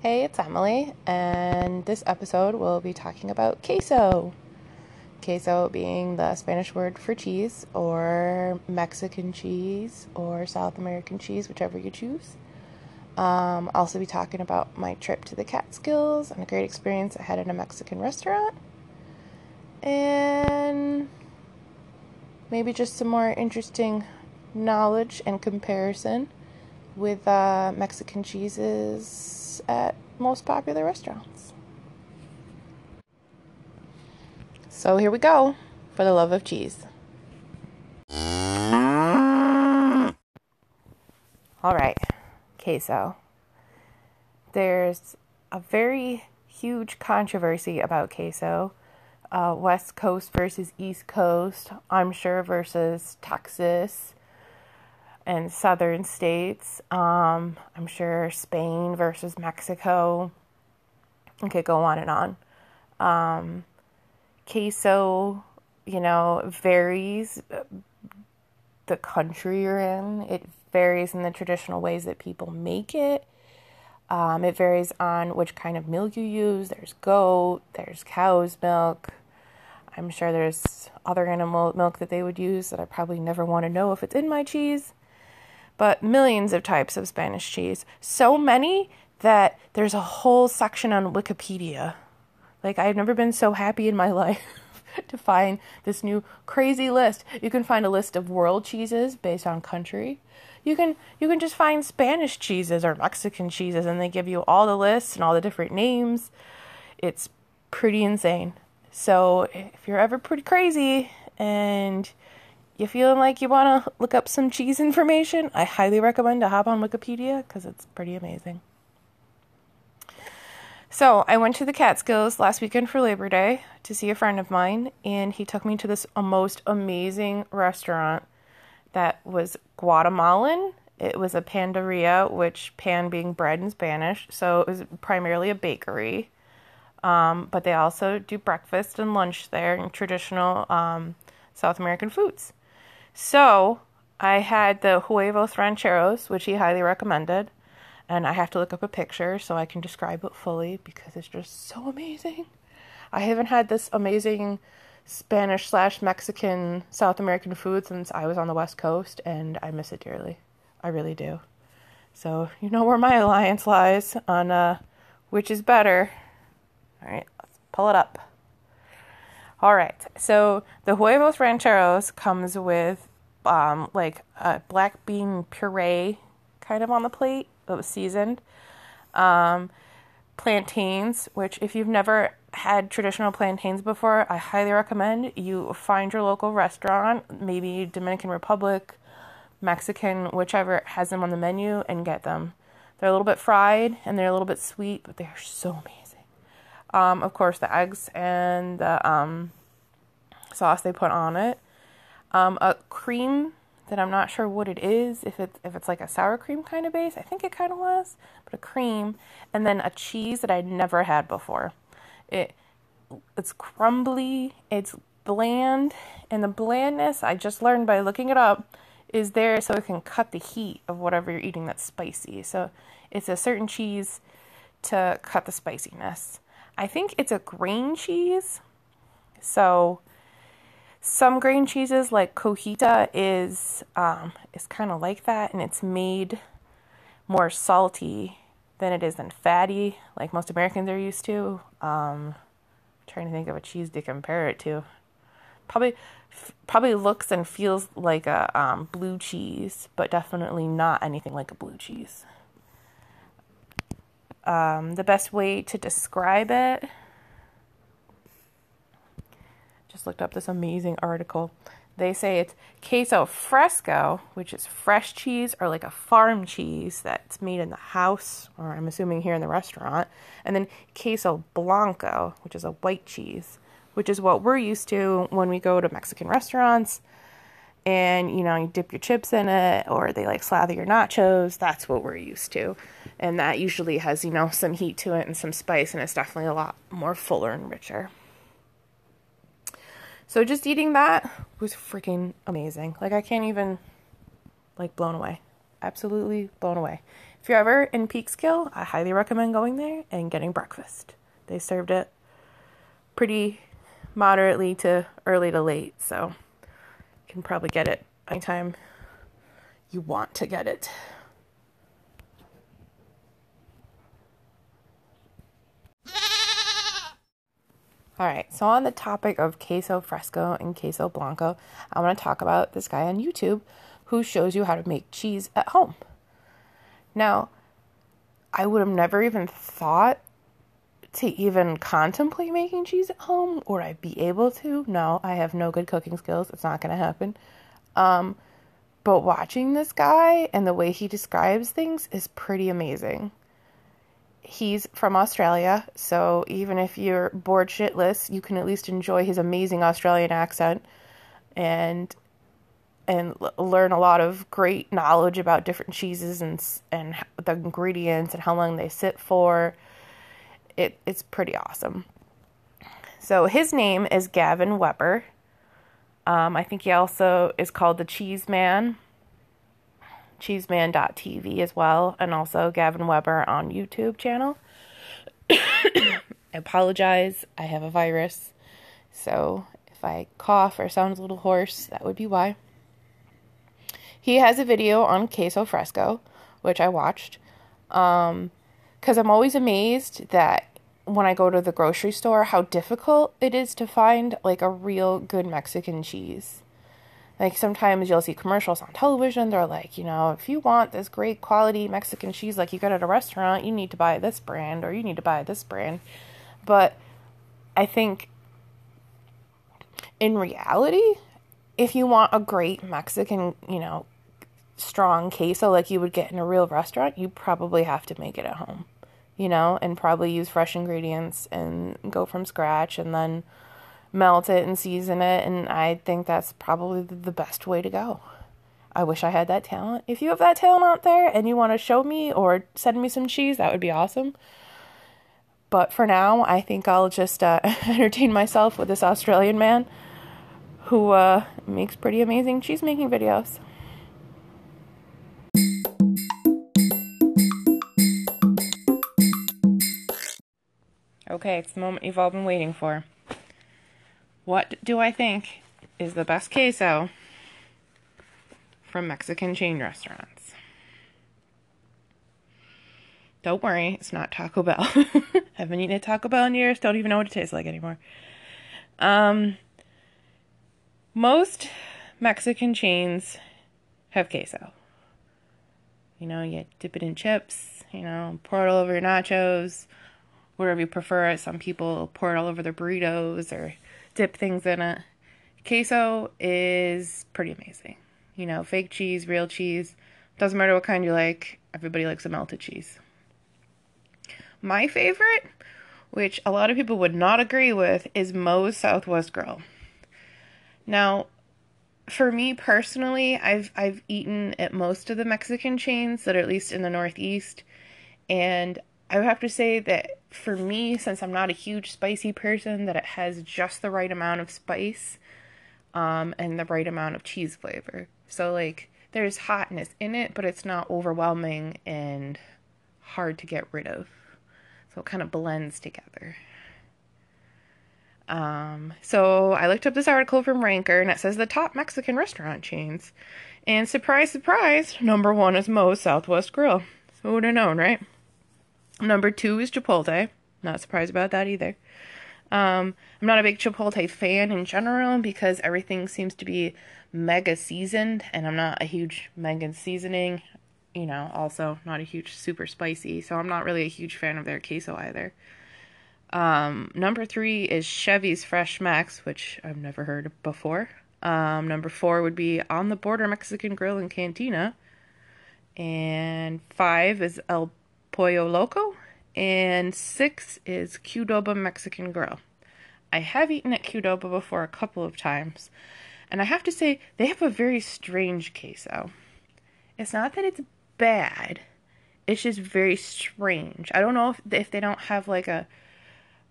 Hey, it's Emily, and this episode we'll be talking about queso. Queso being the Spanish word for cheese, or Mexican cheese, or South American cheese, whichever you choose. Um, also, be talking about my trip to the Catskills and a great experience I had in a Mexican restaurant, and maybe just some more interesting knowledge and comparison with uh, Mexican cheeses at most popular restaurants. So here we go for the love of cheese. All right, queso. There's a very huge controversy about queso. Uh, West Coast versus East Coast, I'm sure, versus Texas and southern states. Um, I'm sure Spain versus Mexico. I could go on and on. Um, queso, you know, varies the country you're in. It varies in the traditional ways that people make it. Um, it varies on which kind of milk you use. There's goat, there's cow's milk. I'm sure there's other animal milk that they would use that I probably never want to know if it's in my cheese but millions of types of Spanish cheese. So many that there's a whole section on Wikipedia. Like, I've never been so happy in my life to find this new crazy list. You can find a list of world cheeses based on country. You can you can just find Spanish cheeses or Mexican cheeses and they give you all the lists and all the different names. It's pretty insane. So, if you're ever pretty crazy and you feeling like you want to look up some cheese information, I highly recommend to hop on Wikipedia because it's pretty amazing. So, I went to the Catskills last weekend for Labor Day to see a friend of mine, and he took me to this most amazing restaurant that was Guatemalan. It was a panderia, which pan being bread in Spanish, so it was primarily a bakery. Um, but they also do breakfast and lunch there and traditional um, South American foods. So I had the huevos rancheros, which he highly recommended. And I have to look up a picture so I can describe it fully because it's just so amazing. I haven't had this amazing Spanish slash Mexican South American food since I was on the West Coast, and I miss it dearly. I really do. So you know where my alliance lies on uh, which is better. All right, let's pull it up. All right, so the huevos rancheros comes with um, like a black bean puree kind of on the plate. It was seasoned. Um, plantains, which if you've never had traditional plantains before, I highly recommend you find your local restaurant, maybe Dominican Republic, Mexican, whichever has them on the menu, and get them. They're a little bit fried and they're a little bit sweet, but they are so amazing. Um, of course, the eggs and the um, sauce they put on it um, a cream that I'm not sure what it is, if it's if it's like a sour cream kind of base. I think it kind of was, but a cream, and then a cheese that I'd never had before. It it's crumbly, it's bland, and the blandness I just learned by looking it up is there so it can cut the heat of whatever you're eating that's spicy. So it's a certain cheese to cut the spiciness. I think it's a grain cheese. So some grain cheeses like cojita is um, is kind of like that, and it's made more salty than it is than fatty, like most Americans are used to. Um, trying to think of a cheese to compare it to. Probably, probably looks and feels like a um, blue cheese, but definitely not anything like a blue cheese. Um, the best way to describe it just looked up this amazing article. They say it's queso fresco, which is fresh cheese or like a farm cheese that's made in the house, or I'm assuming here in the restaurant. And then queso blanco, which is a white cheese, which is what we're used to when we go to Mexican restaurants. And you know, you dip your chips in it, or they like slather your nachos. That's what we're used to. And that usually has, you know, some heat to it and some spice, and it's definitely a lot more fuller and richer. So just eating that was freaking amazing. Like I can't even like blown away. Absolutely blown away. if you're ever in Peekskill, I highly recommend going there and getting breakfast. They served it pretty moderately to early to late, so you can probably get it anytime you want to get it. All right, so on the topic of queso fresco and queso blanco, I want to talk about this guy on YouTube who shows you how to make cheese at home. Now, I would have never even thought to even contemplate making cheese at home. Would I be able to? No, I have no good cooking skills. It's not going to happen. Um, but watching this guy and the way he describes things is pretty amazing he's from Australia, so even if you're bored shitless, you can at least enjoy his amazing Australian accent and and learn a lot of great knowledge about different cheeses and and the ingredients and how long they sit for. It it's pretty awesome. So his name is Gavin Webber. Um, I think he also is called the Cheese Man cheeseman.tv as well, and also Gavin Webber on YouTube channel. I apologize, I have a virus, so if I cough or sound a little hoarse, that would be why. He has a video on queso fresco, which I watched, um, because I'm always amazed that when I go to the grocery store, how difficult it is to find like a real good Mexican cheese. Like sometimes you'll see commercials on television. They're like, you know, if you want this great quality Mexican cheese like you get at a restaurant, you need to buy this brand or you need to buy this brand. But I think in reality, if you want a great Mexican, you know, strong queso like you would get in a real restaurant, you probably have to make it at home, you know, and probably use fresh ingredients and go from scratch and then melt it and season it, and I think that's probably the best way to go. I wish I had that talent. If you have that talent out there and you want to show me or send me some cheese, that would be awesome. But for now, I think I'll just uh, entertain myself with this Australian man who uh, makes pretty amazing cheese making videos. Okay, it's the moment you've all been waiting for. What do I think is the best queso from Mexican chain restaurants? Don't worry, it's not Taco Bell. I haven't eaten a Taco Bell in years, don't even know what it tastes like anymore. Um, most Mexican chains have queso. You know, you dip it in chips, you know, pour it all over your nachos, wherever you prefer. Some people pour it all over their burritos or dip things in it. Queso is pretty amazing. You know, fake cheese, real cheese, doesn't matter what kind you like, everybody likes a melted cheese. My favorite, which a lot of people would not agree with, is Moe's Southwest Grill. Now, for me personally, I've I've eaten at most of the Mexican chains that are at least in the Northeast, and I would have to say that for me, since I'm not a huge spicy person, that it has just the right amount of spice um, and the right amount of cheese flavor. So, like, there's hotness in it, but it's not overwhelming and hard to get rid of. So it kind of blends together. Um, so I looked up this article from Ranker and it says the top Mexican restaurant chains. And surprise, surprise, number one is Moe's Southwest Grill. Who would have known, right? Number two is Chipotle. Not surprised about that either. Um, I'm not a big Chipotle fan in general because everything seems to be mega seasoned, and I'm not a huge mega seasoning. You know, also not a huge super spicy, so I'm not really a huge fan of their queso either. Um, number three is Chevy's Fresh Mex, which I've never heard of before. Um, number four would be On the Border Mexican Grill and Cantina. And five is El Pollo Loco, and six is Qdoba Mexican Grill. I have eaten at Qdoba before a couple of times, and I have to say they have a very strange queso. It's not that it's bad, it's just very strange. I don't know if if they don't have like a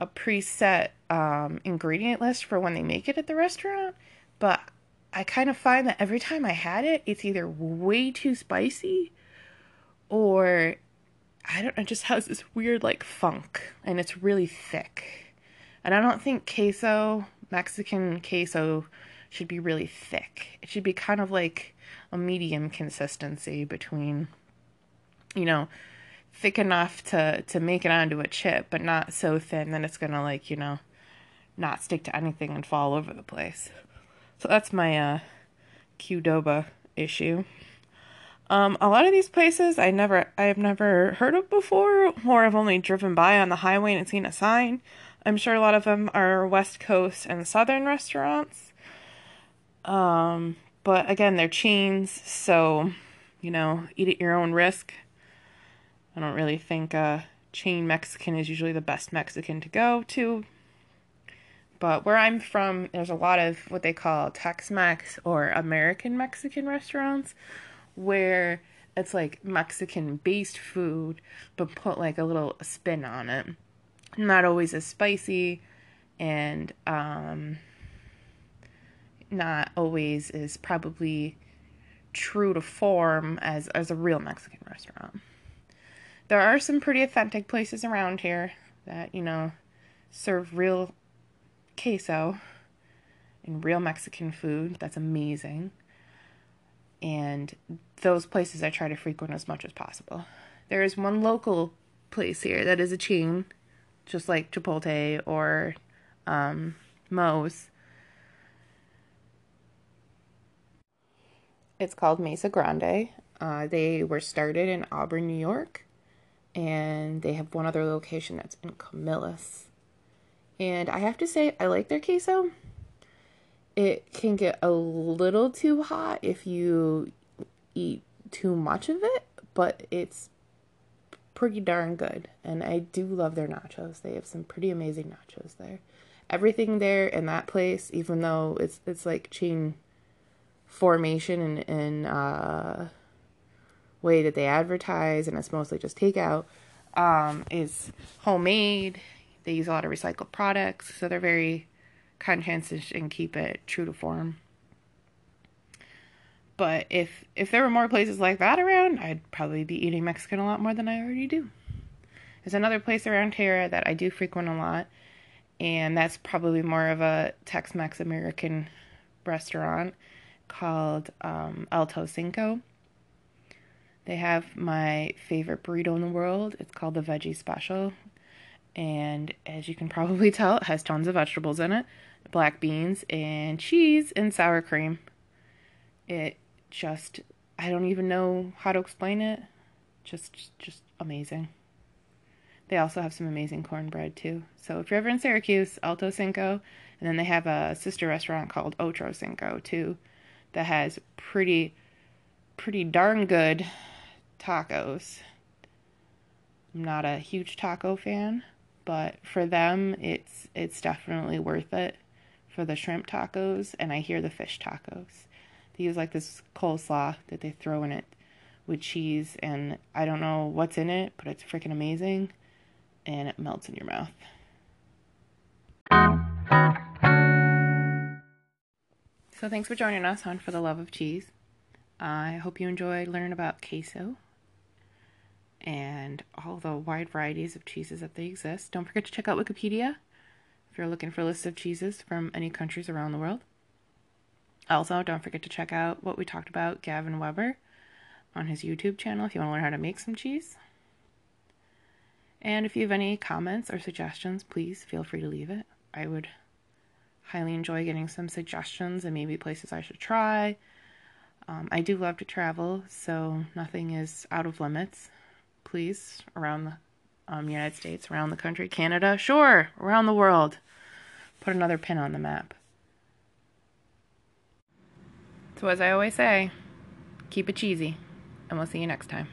a preset um, ingredient list for when they make it at the restaurant, but I kind of find that every time I had it, it's either way too spicy or I don't know, it just has this weird like funk and it's really thick. And I don't think queso, Mexican queso, should be really thick. It should be kind of like a medium consistency between, you know, thick enough to to make it onto a chip, but not so thin that it's gonna like you know, not stick to anything and fall over the place. So that's my uh, Qdoba issue. Um, a lot of these places I never I've never heard of before, or I've only driven by on the highway and seen a sign. I'm sure a lot of them are West Coast and Southern restaurants. Um, but again, they're chains, so you know, eat at your own risk. I don't really think uh, chain Mexican is usually the best Mexican to go to. But where I'm from, there's a lot of what they call Tex Mex or American Mexican restaurants where it's like Mexican based food, but put like a little spin on it. Not always as spicy and um, not always is probably true to form as, as a real Mexican restaurant. There are some pretty authentic places around here that, you know, serve real queso and real Mexican food. That's amazing. And those places I try to frequent as much as possible. There is one local place here that is a chain, just like Chipotle or um, Moe's. It's called Mesa Grande. Uh, they were started in Auburn, New York, and they have one other location that's in Camillus. And I have to say, I like their queso. It can get a little too hot if you eat too much of it, but it's pretty darn good. And I do love their nachos. They have some pretty amazing nachos there. Everything there in that place, even though it's it's like chain formation and, and uh, way that they advertise, and it's mostly just takeout, um, is homemade. They use a lot of recycled products, so they're very conscientious and keep it true to form. But if if there were more places like that around, I'd probably be eating Mexican a lot more than I already do. There's another place around here that I do frequent a lot, and that's probably more of a Tex-Mex American restaurant called um, Alto Cinco. They have my favorite burrito in the world. It's called the Veggie Special. And as you can probably tell, it has tons of vegetables in it black beans and cheese and sour cream. It just, I don't even know how to explain it. Just, just amazing. They also have some amazing cornbread too. So if you're ever in Syracuse, Alto Cinco, and then they have a sister restaurant called Otro Cinco too that has pretty pretty darn good tacos. I'm not a huge taco fan, but for them it's it's definitely worth it for the shrimp tacos and I hear the fish tacos. They use like this coleslaw that they throw in it with cheese and I don't know what's in it, but it's freaking amazing and it melts in your mouth. So thanks for joining us on For the Love of Cheese. I hope you enjoyed learning about queso and all the wide varieties of cheeses that they exist. Don't forget to check out Wikipedia if you're looking for lists of cheeses from any countries around the world. Also, don't forget to check out what we talked about, Gavin Webber, on his YouTube channel if you want to learn how to make some cheese. And if you have any comments or suggestions, please feel free to leave it. I would highly enjoy getting some suggestions and maybe places I should try. Um, I do love to travel, so nothing is out of limits. Please, around the um, United States, around the country, Canada, sure, around the world. Put another pin on the map. So, as I always say, keep it cheesy, and we'll see you next time.